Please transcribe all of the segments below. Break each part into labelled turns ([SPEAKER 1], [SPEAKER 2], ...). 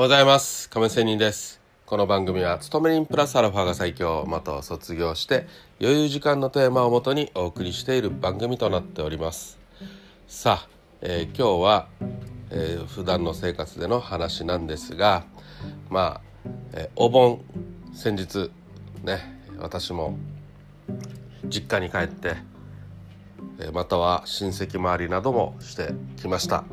[SPEAKER 1] ようございます。亀仙人です。この番組は勤め人プラスアルファが最強また卒業して余裕時間のテーマをもとにお送りしている番組となっております。さあ、えー、今日は、えー、普段の生活での話なんですがまあ、えー、お盆先日ね私も実家に帰ってまたは親戚周りなどもしてきました。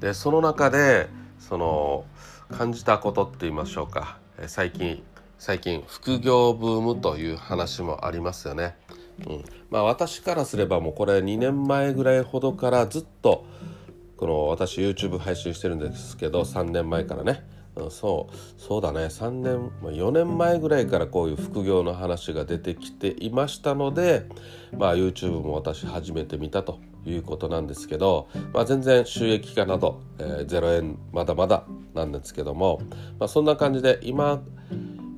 [SPEAKER 1] でその中でその感じたことって言いましょうか。最近最近副業ブームという話もありますよね。うん、まあ私からすればもうこれ2年前ぐらいほどからずっとこの私 YouTube 配信してるんですけど3年前からね、そうそうだね。3年4年前ぐらいからこういう副業の話が出てきていましたのでまあ YouTube も私初めて見たということなんですけど、まあ、全然収益化など、えー、0円まだまだなんですけども、まあ、そんな感じで今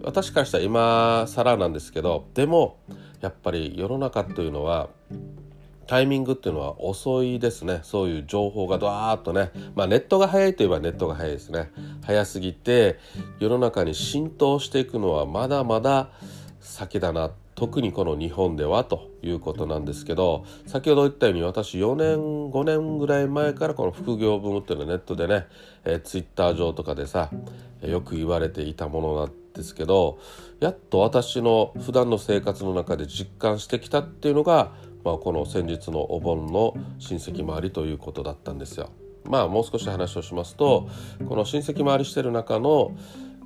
[SPEAKER 1] 私からしたら今更なんですけどでもやっぱり世の中というのはタイミングっていうのは遅いですね。そういう情報がドワーッとね。まあネットが早いといえばネットが早いですね。早すぎて世の中に浸透していくのはまだまだ先だな。特にこの日本ではということなんですけど先ほど言ったように私4年5年ぐらい前からこの副業ブームっていうのはネットでね、えー、ツイッター上とかでさよく言われていたものなんですけどやっと私の普段の生活の中で実感してきたっていうのが、まあ、この先日のお盆の親戚周りということだったんですよ。まあもう少し話をしますとこの親戚回りしてる中の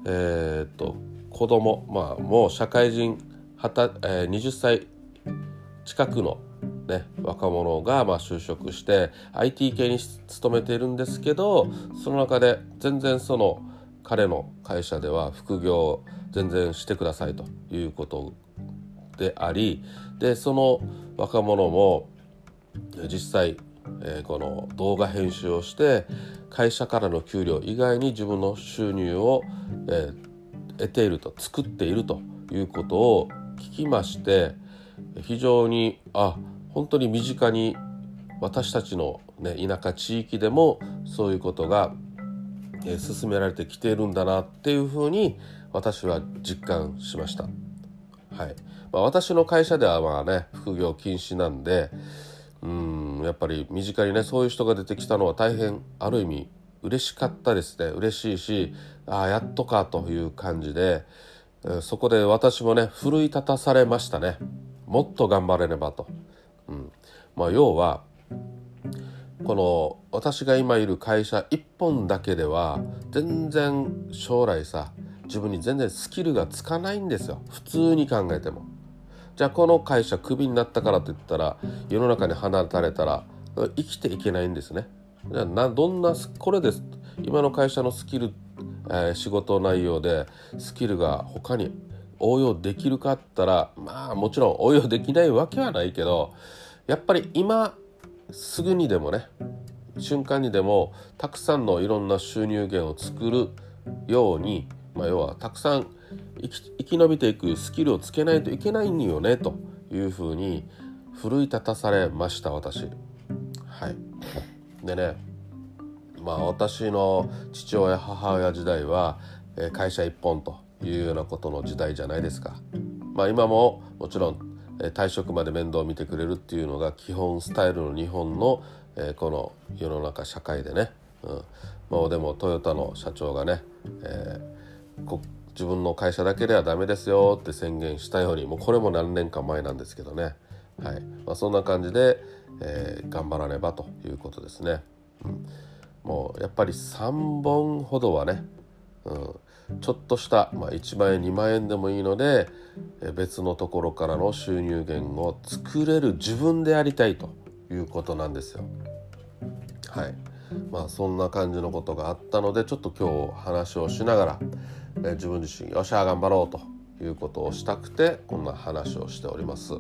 [SPEAKER 1] えー、っと子供まあもう社会人はた、えー、20歳近くの、ね、若者がま就職して IT 系に勤めているんですけどその中で全然その彼の会社では副業全然してくださいということでありでその若者も実際、えー、この動画編集をして会社からの給料以外に自分の収入を、えー、得ていると作っているということを聞きまして非常にあ本当に身近に私たちの、ね、田舎地域でもそういうことが、えー、進められてきているんだなっていうふうに私は実感しました。はい。まあ、私の会社ではまあね副業禁止なんでうんやっぱり身近にねそういう人が出てきたのは大変ある意味嬉しかったですね。嬉しいしああやっとかという感じでそこで私もね奮い立たされましたね。もっと頑張れればと、うん。まあ、要はこの私が今いる会社1本だけでは全然将来さ自分に全然スキルがつかないんですよ普通に考えても。じゃあこの会社クビになったからといったら世の中に放たれたら生きていけないんですね。じゃあどんなこれです？今の会社のスキルえー、仕事内容でスキルが他に応用できるかったらまあもちろん応用できないわけはないけどやっぱり今すぐにでもね瞬間にでもたくさんのいろんな収入源を作るように、まあ、要はたくさん生き延びていくスキルをつけないといけないんよねというふうに奮い立たされました私。はい、でねまあ、私の父親母親時代は、会社一本というようなことの時代じゃないですか。まあ、今ももちろん、退職まで面倒を見てくれるっていうのが基本スタイルの日本の、えこの世の中社会でね、うん、もうでもトヨタの社長がね、えー、自分の会社だけではダメですよって宣言したようにもうこれも何年か前なんですけどね、はい。まあ、そんな感じで、えー、頑張らねばということですね。うん。もうやっぱり3本ほどはね、うん、ちょっとした、まあ、1万円2万円でもいいので別のところからの収入源を作れる自分でありたいということなんですよ。はい。まあそんな感じのことがあったのでちょっと今日話をしながら、え自分自身よっしゃ頑張ろうということをしたくてこんな話をしております。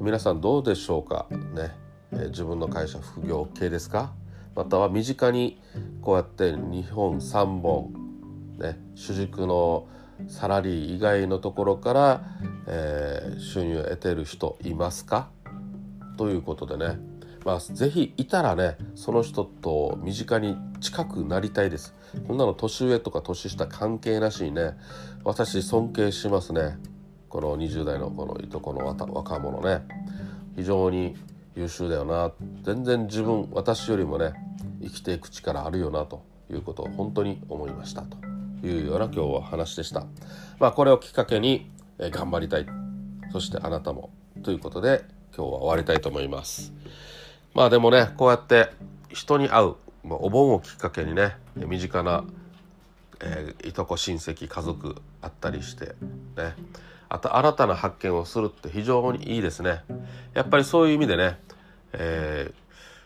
[SPEAKER 1] 皆さんどうでしょうか？ね、え自分の会社副業 OK ですか？または身近にこうやって日本3本、ね、主軸のサラリー以外のところから、えー、収入を得てる人いますか？ということでね。まあ、ぜひいたらねその人と身近に近くなりたいです。こんなの年上とか年下関係なしにね私尊敬しますね。この20代のこのいとこの若者ね。非常に優秀だよな。全然自分私よりもね生きていく力あるよなということを本当に思いました。というような今日は話でした。まあこれをきっかけに頑張りたい。そしてあなたも。ということで今日は終わりたいと思います。まあでもねこうやって人に会う、まあ、お盆をきっかけにね身近な、えー、いとこ親戚家族あったりしてね。あと新たな発見をするって非常にいいですね。やっぱりそういう意味でね、えー、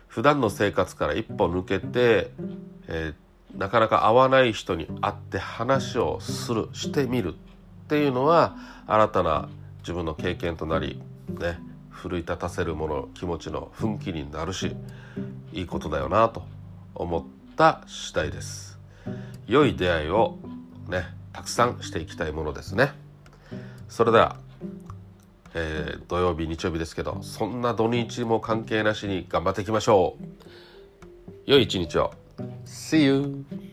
[SPEAKER 1] 普段の生活から一歩抜けて、えー、なかなか会わない人に会って話をするしてみるっていうのは新たな自分の経験となりね奮い立たせるもの気持ちの奮起になるしいいことだよなと。思った次第です。良い出会いをねたくさんしていきたいものですね。それでは、えー、土曜日日曜日ですけどそんな土日も関係なしに頑張っていきましょう。良い一日を。See you!